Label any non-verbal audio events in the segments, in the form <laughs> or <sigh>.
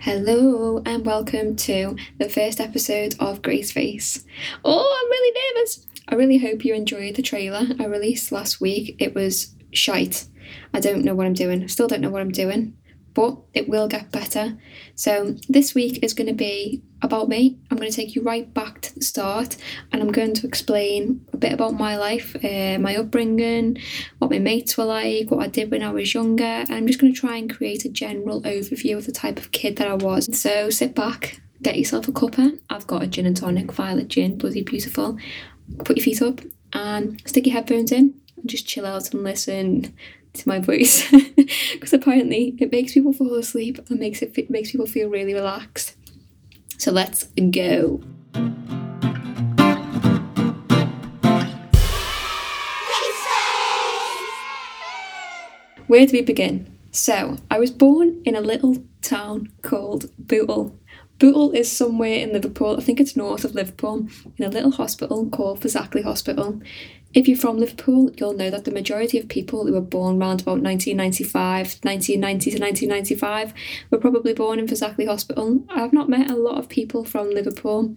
Hello and welcome to the first episode of Grace Face. Oh, I'm really nervous. I really hope you enjoyed the trailer I released last week. It was shite. I don't know what I'm doing. Still don't know what I'm doing, but it will get better. So, this week is going to be about me. I'm going to take you right back to the start and I'm going to explain a bit about my life, uh, my upbringing, what my mates were like, what I did when I was younger. And I'm just going to try and create a general overview of the type of kid that I was. So, sit back, get yourself a cuppa. I've got a gin and tonic, violet gin, bloody beautiful. Put your feet up and stick your headphones in and just chill out and listen to my voice <laughs> because apparently it makes people fall asleep and makes it, makes people feel really relaxed. So let's go. Where do we begin? So, I was born in a little town called Bootle. Bootle is somewhere in Liverpool, I think it's north of Liverpool, in a little hospital called Fazakerley Hospital. If you're from Liverpool, you'll know that the majority of people who were born around about 1995, 1990 to 1995 were probably born in Fazakerley Hospital. I've not met a lot of people from Liverpool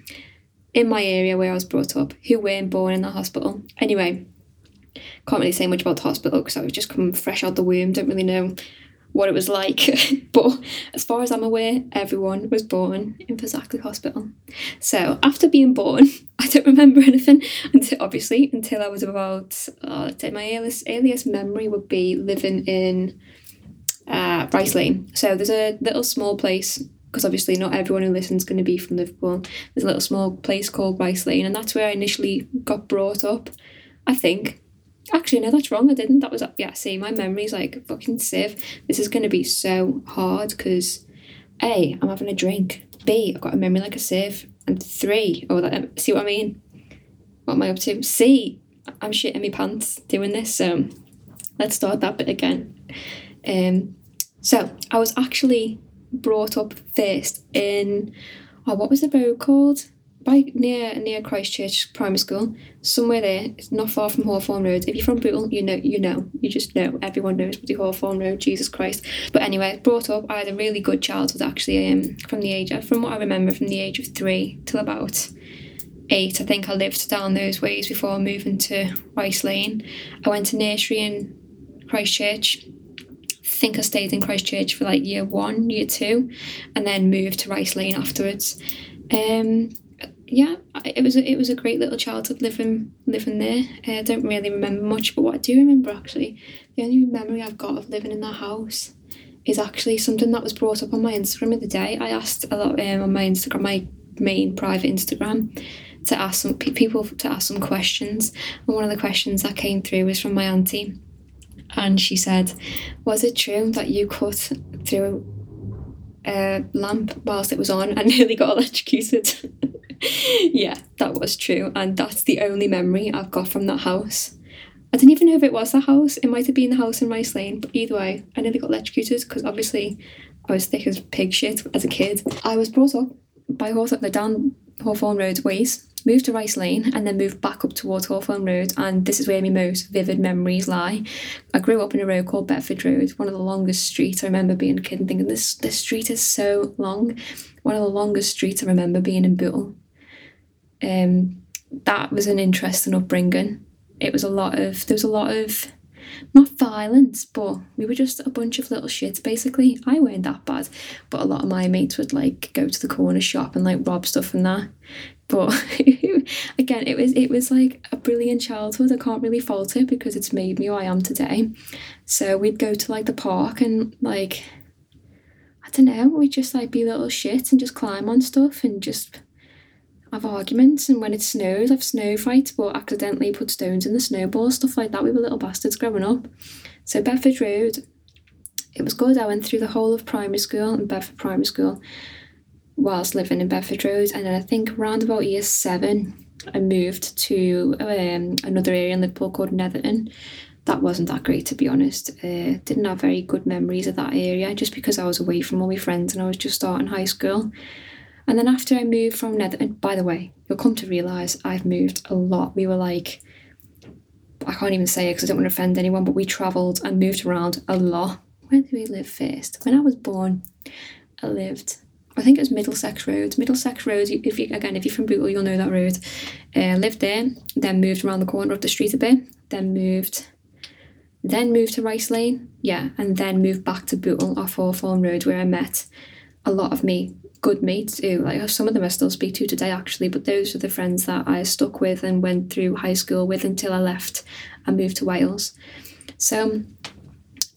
in my area where I was brought up who weren't born in the hospital. Anyway, can't really say much about the hospital because I was just come fresh out the womb, don't really know what it was like. <laughs> but as far as I'm aware, everyone was born in Fazakerley Hospital. So after being born, <laughs> I don't remember anything until obviously until I was about uh, I'd say my earliest earliest memory would be living in uh, Rice Lane. So there's a little small place because obviously not everyone who listens is going to be from Liverpool. There's a little small place called Rice Lane, and that's where I initially got brought up. I think Actually, no, that's wrong. I didn't. That was yeah. See, my memory's like fucking sieve. This is gonna be so hard because, a, I'm having a drink. B, I've got a memory like a sieve. And three, oh, that, see what I mean? What am I up to? C, I'm shitting my pants doing this. So, let's start that bit again. Um, so I was actually brought up first in, oh, what was the road called? By near near Christchurch Primary School, somewhere there. It's not far from Hawthorne Road. If you're from Bootle, you know, you know, you just know. Everyone knows the Hawthorne Road. Jesus Christ. But anyway, brought up. I had a really good childhood actually. Um, from the age of, from what I remember, from the age of three till about eight. I think I lived down those ways before moving to Rice Lane. I went to nursery in Christchurch. I think I stayed in Christchurch for like year one, year two, and then moved to Rice Lane afterwards. Um, yeah, it was a, it was a great little childhood living living there. I don't really remember much, but what I do remember actually, the only memory I've got of living in that house is actually something that was brought up on my Instagram the other day. I asked a lot um, on my Instagram, my main private Instagram, to ask some people to ask some questions, and one of the questions that came through was from my auntie, and she said, "Was it true that you cut through a lamp whilst it was on and <laughs> nearly got electrocuted?" <laughs> <laughs> yeah, that was true. And that's the only memory I've got from that house. I didn't even know if it was the house. It might have been the house in Rice Lane, but either way, I nearly got electrocuted because obviously I was thick as pig shit as a kid. I was brought up by horse Hawthorne, the down Hawthorne Road ways, moved to Rice Lane, and then moved back up towards Hawthorne Road. And this is where my most vivid memories lie. I grew up in a road called Bedford Road, one of the longest streets. I remember being a kid and thinking, this, this street is so long. One of the longest streets I remember being in Bootle um, that was an interesting upbringing. It was a lot of there was a lot of not violence, but we were just a bunch of little shits basically. I weren't that bad, but a lot of my mates would like go to the corner shop and like rob stuff and that. But <laughs> again, it was it was like a brilliant childhood. I can't really fault it because it's made me who I am today. So we'd go to like the park and like I don't know, we'd just like be little shits and just climb on stuff and just have arguments and when it snows have snow fights but accidentally put stones in the snowball, stuff like that we were little bastards growing up. So Bedford Road it was good. I went through the whole of primary school in Bedford Primary School whilst living in Bedford Road and then I think around about year seven I moved to um, another area in Liverpool called Netherton. That wasn't that great to be honest. Uh, didn't have very good memories of that area just because I was away from all my friends and I was just starting high school and then after I moved from Nether, and by the way, you'll come to realise I've moved a lot. We were like, I can't even say it because I don't want to offend anyone, but we travelled and moved around a lot. Where did we live first? When I was born, I lived I think it was Middlesex Road. Middlesex Road, if you again, if you're from Bootle, you'll know that road. Uh, lived there, then moved around the corner of the street a bit, then moved then moved to Rice Lane, yeah, and then moved back to Bootle off Hawthorne Road where I met a lot of me good mates who like some of them I still speak to today actually, but those are the friends that I stuck with and went through high school with until I left and moved to Wales. So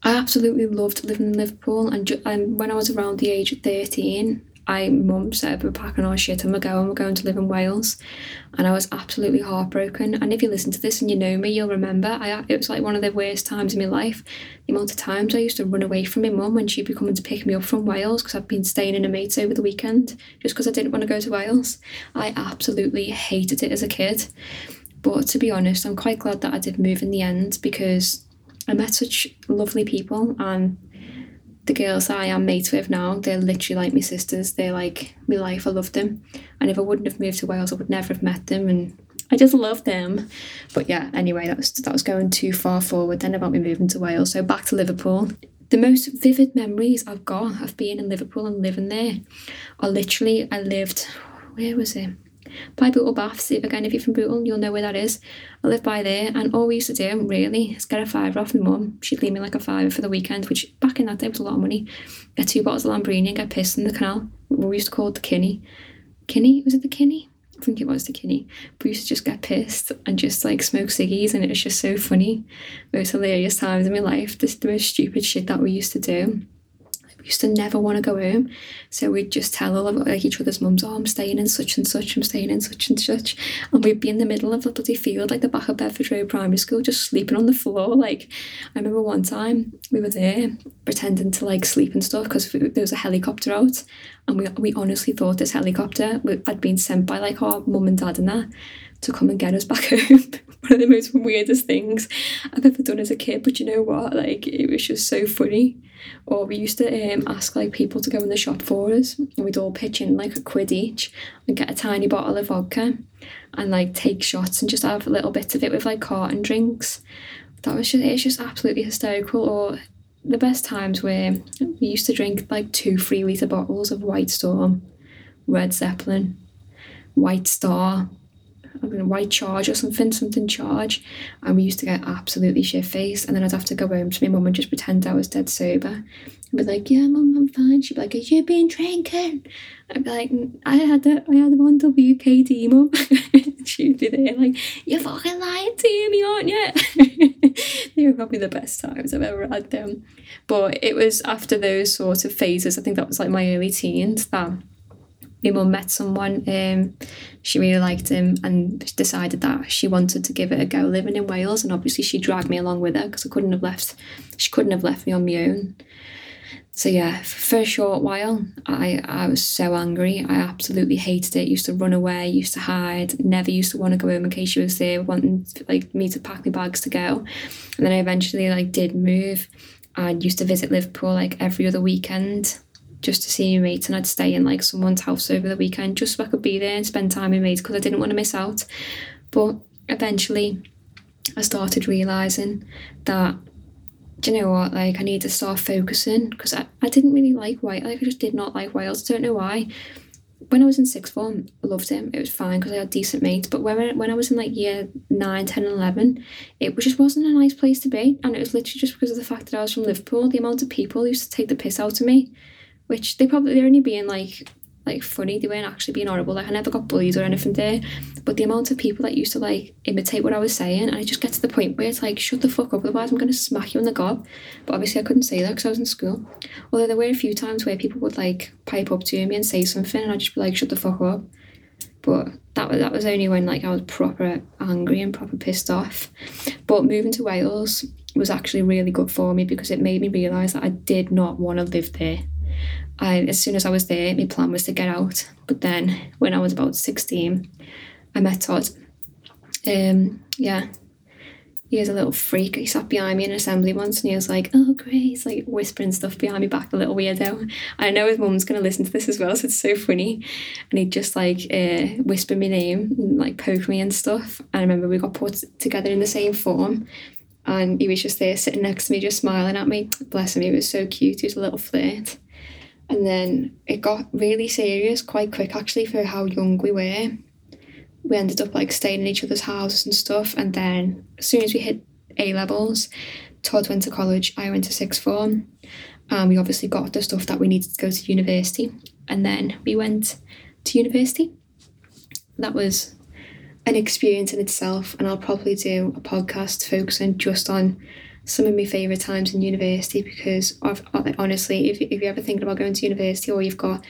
I absolutely loved living in Liverpool and, ju- and when I was around the age of 13 I mum said we're packing our shit and we're going, we're going to live in Wales. And I was absolutely heartbroken. And if you listen to this and you know me, you'll remember I it was like one of the worst times in my life. The amount of times I used to run away from my mum when she'd be coming to pick me up from Wales because I'd been staying in a mate's over the weekend just because I didn't want to go to Wales. I absolutely hated it as a kid. But to be honest, I'm quite glad that I did move in the end because I met such lovely people and the girls I am mates with now, they're literally like my sisters. They're like my life. I love them. And if I wouldn't have moved to Wales, I would never have met them. And I just love them. But yeah, anyway, that was that was going too far forward then about me moving to Wales. So back to Liverpool. The most vivid memories I've got of being in Liverpool and living there are literally I lived where was it? By Bootle Baths. If Again, if you're from Bootle, you'll know where that is. I live by there, and all we used to do, really, is get a fiver off my mum. She'd leave me like a fiver for the weekend, which back in that day was a lot of money. Get two bottles of Lambrini and get pissed in the canal. We used to call it the Kinney. Kinney? Was it the Kinney? I think it was the Kinney. We used to just get pissed and just like smoke ciggies, and it was just so funny. Most hilarious times in my life. This the most stupid shit that we used to do used to never want to go home. So we'd just tell all of like each other's mums, oh, I'm staying in such and such, I'm staying in such and such. And we'd be in the middle of the bloody field, like the back of Bedford Road Primary School, just sleeping on the floor. Like, I remember one time we were there pretending to like sleep and stuff because there was a helicopter out. And we, we honestly thought this helicopter had been sent by like our mum and dad and that to come and get us back <laughs> home. One of the most weirdest things I've ever done as a kid. But you know what? Like, it was just so funny. Or we used to um, ask like people to go in the shop for us, and we'd all pitch in like a quid each and get a tiny bottle of vodka and like take shots and just have a little bits of it with like carton drinks. That was just it's just absolutely hysterical. Or the best times where we used to drink like two three litre bottles of White Storm, Red Zeppelin, White Star, Know, white charge or something, something charge. And we used to get absolutely shit faced. And then I'd have to go home to my mum and just pretend I was dead sober. I'd be like, yeah, mum, I'm fine. She'd be like, have you been drinking? I'd be like, I had a, I had one WKD, mum. She'd be there like, you're fucking lying to me, aren't you? <laughs> they were probably the best times I've ever had them. But it was after those sort of phases, I think that was like my early teens, that my mum met someone, um, she really liked him and decided that she wanted to give it a go living in Wales. And obviously, she dragged me along with her because I couldn't have left, she couldn't have left me on my own. So yeah, for a short while, I, I was so angry. I absolutely hated it. Used to run away, used to hide, never used to want to go home in case she was there, wanting like me to pack my bags to go. And then I eventually like did move. I used to visit Liverpool like every other weekend just to see my mates and I'd stay in like someone's house over the weekend just so I could be there and spend time with mates because I didn't want to miss out. But eventually I started realising that do you know what like I need to start focusing because I, I didn't really like White like I just did not like Wales I don't know why when I was in sixth form I loved him it was fine because I had decent mates but when, I, when I was in like year 9 10 11 it just wasn't a nice place to be and it was literally just because of the fact that I was from Liverpool the amount of people used to take the piss out of me which they probably they're only being like like funny. They weren't actually being horrible. Like I never got bullied or anything there. But the amount of people that used to like imitate what I was saying, and I just get to the point where it's like, shut the fuck up, otherwise I'm gonna smack you in the gob. But obviously I couldn't say that because I was in school. Although there were a few times where people would like pipe up to me and say something, and I'd just be like, shut the fuck up. But that was that was only when like I was proper angry and proper pissed off. But moving to Wales was actually really good for me because it made me realise that I did not want to live there. I, as soon as I was there, my plan was to get out. But then when I was about 16, I met Todd. Um, yeah, he was a little freak. He sat behind me in assembly once and he was like, oh, great. He's like whispering stuff behind me back, a little weirdo. I know his mum's going to listen to this as well, so it's so funny. And he'd just like uh, whisper my name and like poke me and stuff. And I remember we got put together in the same form and he was just there sitting next to me, just smiling at me. Bless him, he was so cute. He was a little flirt. And then it got really serious quite quick actually for how young we were. We ended up like staying in each other's houses and stuff. And then as soon as we hit A levels, Todd went to college, I went to sixth form. And we obviously got the stuff that we needed to go to university. And then we went to university. That was an experience in itself, and I'll probably do a podcast focusing just on some of my favourite times in university because I've, honestly, if, if you're ever thinking about going to university or you've got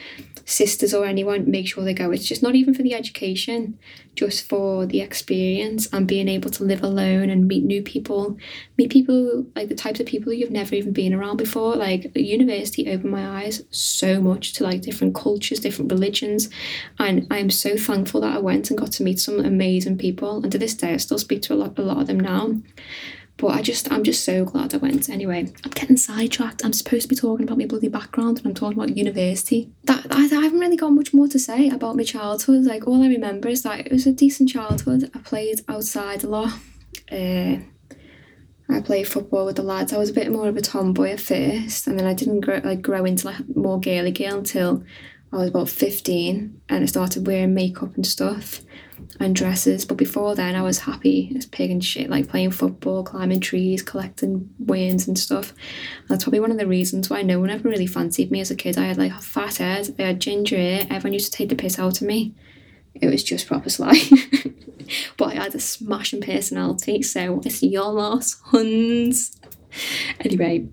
sisters or anyone, make sure they go. It's just not even for the education, just for the experience and being able to live alone and meet new people, meet people like the types of people you've never even been around before. Like university opened my eyes so much to like different cultures, different religions, and I'm so thankful that I went and got to meet some amazing people. And to this day, I still speak to a lot, a lot of them now. But I just, I'm just so glad I went. Anyway, I'm getting sidetracked. I'm supposed to be talking about my bloody background and I'm talking about university. That I, I haven't really got much more to say about my childhood. Like all I remember is that it was a decent childhood. I played outside a lot. Uh, I played football with the lads. I was a bit more of a tomboy at first, and then I didn't grow like grow into like more girly girl until I was about 15 and I started wearing makeup and stuff and dresses. But before then, I was happy as pig and shit, like playing football, climbing trees, collecting worms and stuff. And that's probably one of the reasons why no one ever really fancied me as a kid. I had like fat head, I had ginger hair, everyone used to take the piss out of me. It was just proper sly. <laughs> but I had a smashing personality, so it's your loss, huns. Anyway,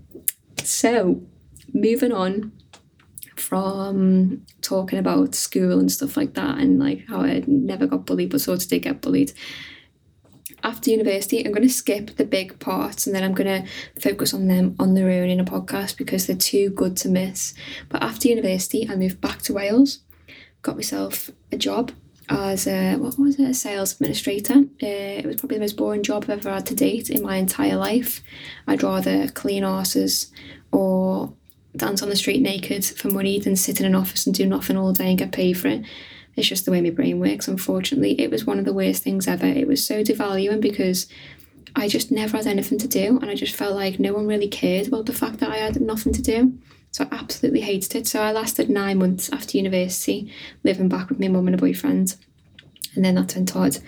so moving on from talking about school and stuff like that and like how I never got bullied but sort of did get bullied. After university, I'm going to skip the big parts and then I'm going to focus on them on their own in a podcast because they're too good to miss. But after university, I moved back to Wales, got myself a job as a what was it a sales administrator uh, it was probably the most boring job I've ever had to date in my entire life I'd rather clean horses or dance on the street naked for money than sit in an office and do nothing all day and get paid for it. It's just the way my brain works, unfortunately. It was one of the worst things ever. It was so devaluing because I just never had anything to do and I just felt like no one really cared about the fact that I had nothing to do. So I absolutely hated it. So I lasted nine months after university living back with my mum and a boyfriend. And then that's when Todd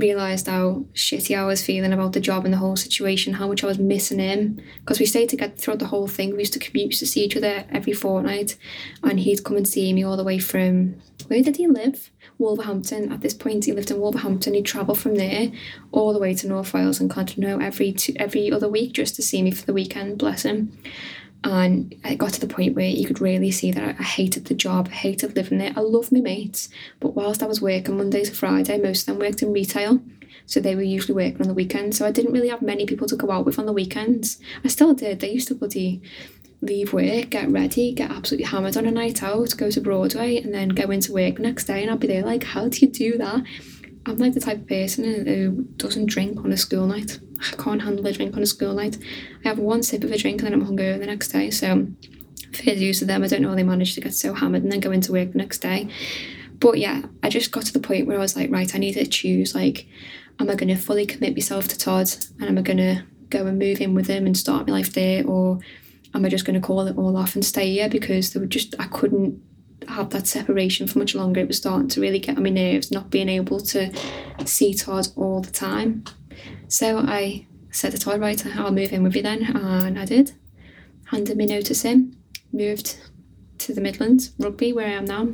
realised how shitty I was feeling about the job and the whole situation, how much I was missing him. Because we stayed together throughout the whole thing. We used to commute, to see each other every fortnight. And he'd come and see me all the way from, where did he live? Wolverhampton. At this point, he lived in Wolverhampton. He'd travel from there all the way to North Wales and Llandudno every two, every other week just to see me for the weekend, bless him. And it got to the point where you could really see that I hated the job, I hated living there. I love my mates, but whilst I was working Monday to Friday, most of them worked in retail. So they were usually working on the weekends. So I didn't really have many people to go out with on the weekends. I still did. They used to bloody leave work, get ready, get absolutely hammered on a night out, go to Broadway, and then go into work the next day. And I'd be there like, how do you do that? I'm like the type of person who doesn't drink on a school night. I can't handle a drink on a school night. I have one sip of a drink and then I'm hungover the next day. So fair use of them. I don't know how they managed to get so hammered and then go into work the next day. But yeah, I just got to the point where I was like, right, I need to choose. Like, am I going to fully commit myself to Todd and am I going to go and move in with him and start my life there, or am I just going to call it all off and stay here because there were just I couldn't have that separation for much longer. It was starting to really get on my nerves, not being able to see Todd all the time. So I said to all right, I'll move in with you then. And I did. Handed me notice in, moved to the Midlands, Rugby, where I am now,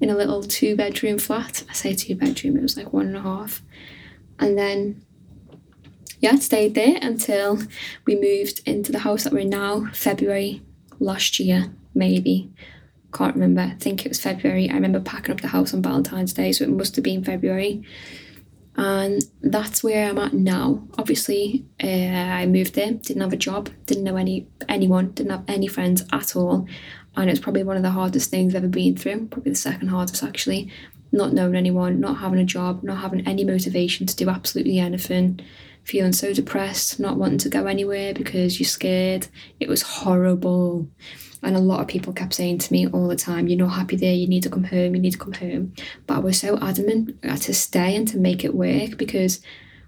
in a little two bedroom flat. I say two bedroom, it was like one and a half. And then, yeah, stayed there until we moved into the house that we're in now, February last year, maybe can't remember. I think it was February. I remember packing up the house on Valentine's Day, so it must have been February. And that's where I'm at now. Obviously, uh, I moved there, didn't have a job, didn't know any anyone, didn't have any friends at all, and it's probably one of the hardest things I've ever been through. Probably the second hardest actually. Not knowing anyone, not having a job, not having any motivation to do absolutely anything, feeling so depressed, not wanting to go anywhere because you're scared. It was horrible. And a lot of people kept saying to me all the time, You're not happy there, you need to come home, you need to come home. But I was so adamant to stay and to make it work because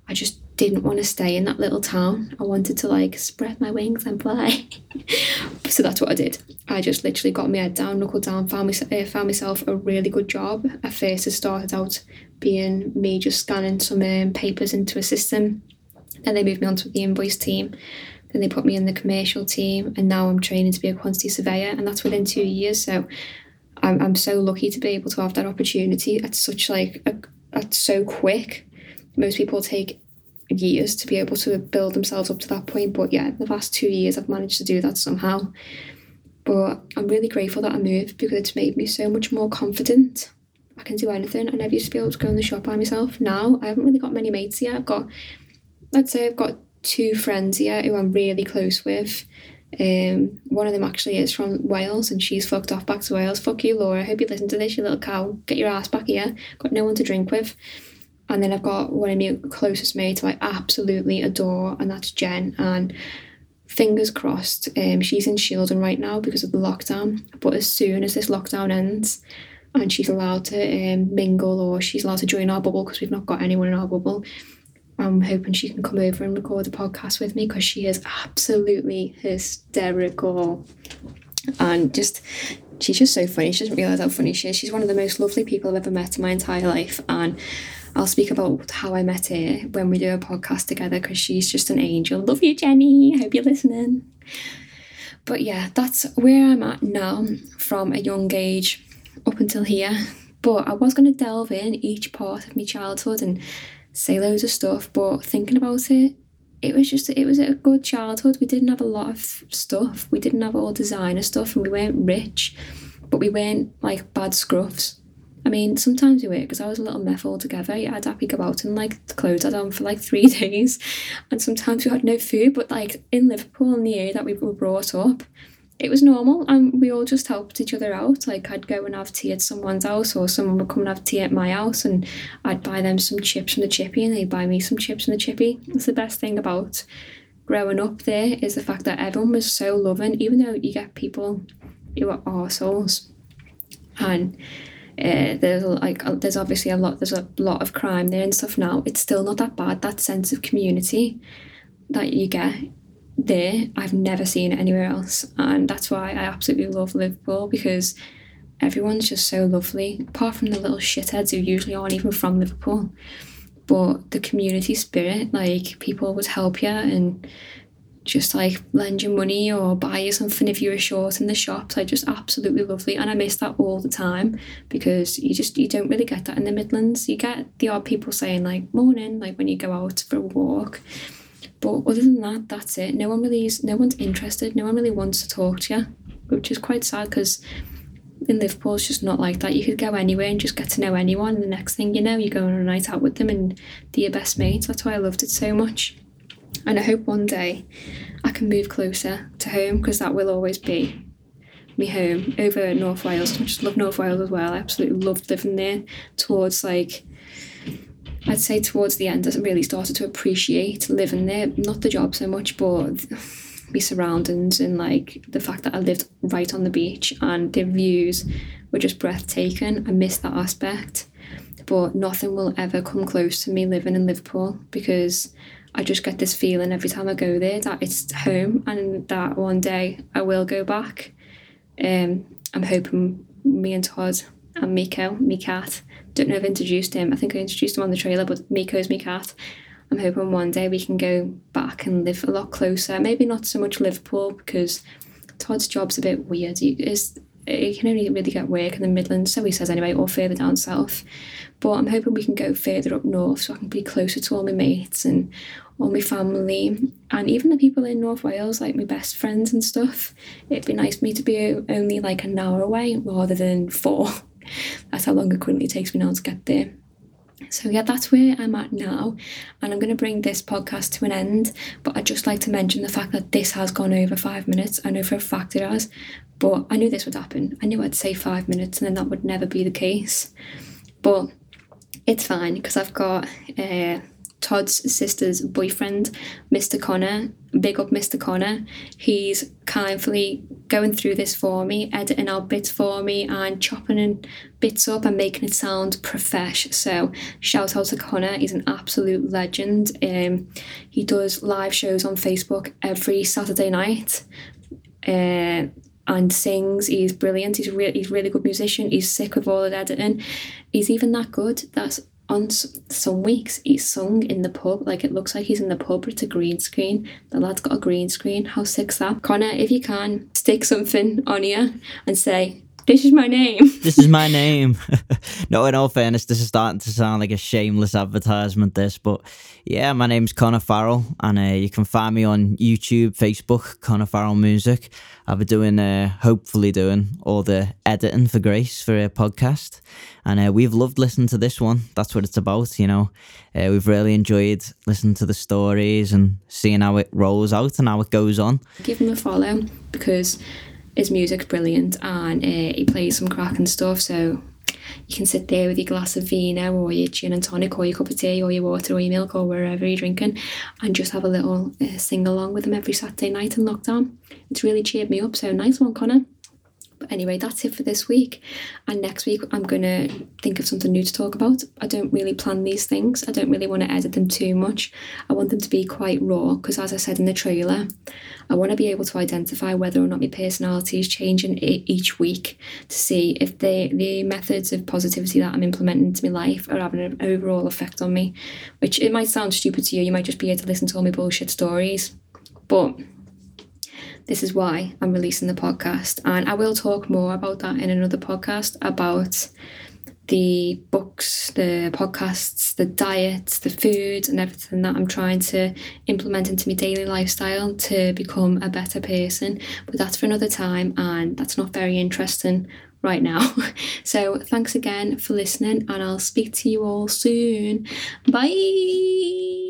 I just didn't want to stay in that little town. I wanted to like spread my wings and fly. <laughs> so that's what I did. I just literally got my head down, knuckled down, found, uh, found myself a really good job. At first, it started out being me just scanning some um, papers into a system. Then they moved me onto the invoice team. Then they put me in the commercial team, and now I'm training to be a quantity surveyor, and that's within two years. So I'm, I'm so lucky to be able to have that opportunity at such like a, at so quick. Most people take years to be able to build themselves up to that point. But yeah, the last two years I've managed to do that somehow. But I'm really grateful that I moved because it's made me so much more confident. I can do anything. I never used to be able to go in the shop by myself. Now I haven't really got many mates yet. I've got, let's say, I've got two friends here who I'm really close with. Um, one of them actually is from Wales and she's fucked off back to Wales. Fuck you, Laura. Hope you listen to this, you little cow. Get your ass back here. Got no one to drink with. And then I've got one of my closest mates who I absolutely adore, and that's Jen. And fingers crossed, um, she's in Shieldon right now because of the lockdown. But as soon as this lockdown ends and she's allowed to um, mingle or she's allowed to join our bubble because we've not got anyone in our bubble, I'm hoping she can come over and record the podcast with me because she is absolutely hysterical. And just she's just so funny. She doesn't realise how funny she is. She's one of the most lovely people I've ever met in my entire life. And I'll speak about how I met her when we do a podcast together because she's just an angel. Love you, Jenny. Hope you're listening. But yeah, that's where I'm at now from a young age up until here. But I was going to delve in each part of my childhood and say loads of stuff. But thinking about it, it was just it was a good childhood. We didn't have a lot of stuff. We didn't have all designer stuff, and we weren't rich, but we weren't like bad scruffs. I mean, sometimes we were because I was a little meth altogether. Yeah, I'd happy go out and like the clothes I'd on for like <laughs> three days, and sometimes we had no food. But like in Liverpool, in the area that we were brought up, it was normal, and we all just helped each other out. Like I'd go and have tea at someone's house, or someone would come and have tea at my house, and I'd buy them some chips from the chippy, and they'd buy me some chips from the chippy. That's the best thing about growing up there is the fact that everyone was so loving, even though you get people who are arseholes. And uh, there's like there's obviously a lot there's a lot of crime there and stuff now. It's still not that bad. That sense of community that you get there, I've never seen anywhere else, and that's why I absolutely love Liverpool because everyone's just so lovely. Apart from the little shitheads who usually aren't even from Liverpool, but the community spirit, like people would help you and just like lend you money or buy you something if you were short in the shops. Like just absolutely lovely. And I miss that all the time because you just you don't really get that in the Midlands. You get the odd people saying like morning, like when you go out for a walk. But other than that, that's it. No one really is no one's interested, no one really wants to talk to you. Which is quite sad because in Liverpool it's just not like that. You could go anywhere and just get to know anyone and the next thing you know you're going on a night out with them and they're your best mates. That's why I loved it so much. And I hope one day I can move closer to home because that will always be me home over North Wales. I just love North Wales as well. I absolutely loved living there towards like I'd say towards the end I really started to appreciate living there. Not the job so much, but my surroundings and like the fact that I lived right on the beach and the views were just breathtaking. I miss that aspect. But nothing will ever come close to me living in Liverpool because I just get this feeling every time I go there that it's home and that one day I will go back. Um, I'm hoping me and Todd and Miko, me cat, don't know if I've introduced him. I think I introduced him on the trailer, but Miko's me cat. I'm hoping one day we can go back and live a lot closer. Maybe not so much Liverpool because Todd's job's a bit weird. He is he can only really get work in the Midlands, so he says anyway, or further down south. But I'm hoping we can go further up north so I can be closer to all my mates and all my family and even the people in North Wales, like my best friends and stuff. It'd be nice for me to be only like an hour away rather than four. <laughs> That's how long it currently takes me now to get there. So, yeah, that's where I'm at now, and I'm going to bring this podcast to an end. But I'd just like to mention the fact that this has gone over five minutes. I know for a fact it has, but I knew this would happen. I knew I'd say five minutes, and then that would never be the case. But it's fine because I've got uh, Todd's sister's boyfriend, Mr. Connor. Big up Mr. Connor. He's kindly going through this for me, editing out bits for me, and chopping in bits up and making it sound profesh. So shout out to Connor. He's an absolute legend. Um, he does live shows on Facebook every Saturday night. Uh, and sings. He's brilliant. He's really he's really good musician. He's sick with all the editing. He's even that good. That's on some weeks he's sung in the pub. Like it looks like he's in the pub. But it's a green screen. The lad's got a green screen. How sick's that? Connor, if you can stick something on here and say this is my name. <laughs> this is my name. <laughs> no, in all fairness, this is starting to sound like a shameless advertisement, this, but yeah, my name's Connor Farrell, and uh, you can find me on YouTube, Facebook, Connor Farrell Music. I'll be doing, uh, hopefully, doing all the editing for Grace for a podcast. And uh, we've loved listening to this one. That's what it's about, you know. Uh, we've really enjoyed listening to the stories and seeing how it rolls out and how it goes on. Give him a follow because his music's brilliant and uh, he plays some cracking stuff. So you can sit there with your glass of vino or your gin and tonic or your cup of tea or your water or your milk or wherever you're drinking and just have a little uh, sing along with him every Saturday night in lockdown. It's really cheered me up. So nice one, Connor. But anyway, that's it for this week. And next week, I'm going to think of something new to talk about. I don't really plan these things, I don't really want to edit them too much. I want them to be quite raw because, as I said in the trailer, I want to be able to identify whether or not my personality is changing each week to see if the, the methods of positivity that I'm implementing into my life are having an overall effect on me. Which it might sound stupid to you, you might just be here to listen to all my bullshit stories. But this is why I'm releasing the podcast. And I will talk more about that in another podcast about the books, the podcasts, the diet, the food, and everything that I'm trying to implement into my daily lifestyle to become a better person. But that's for another time, and that's not very interesting right now. <laughs> So, thanks again for listening, and I'll speak to you all soon. Bye.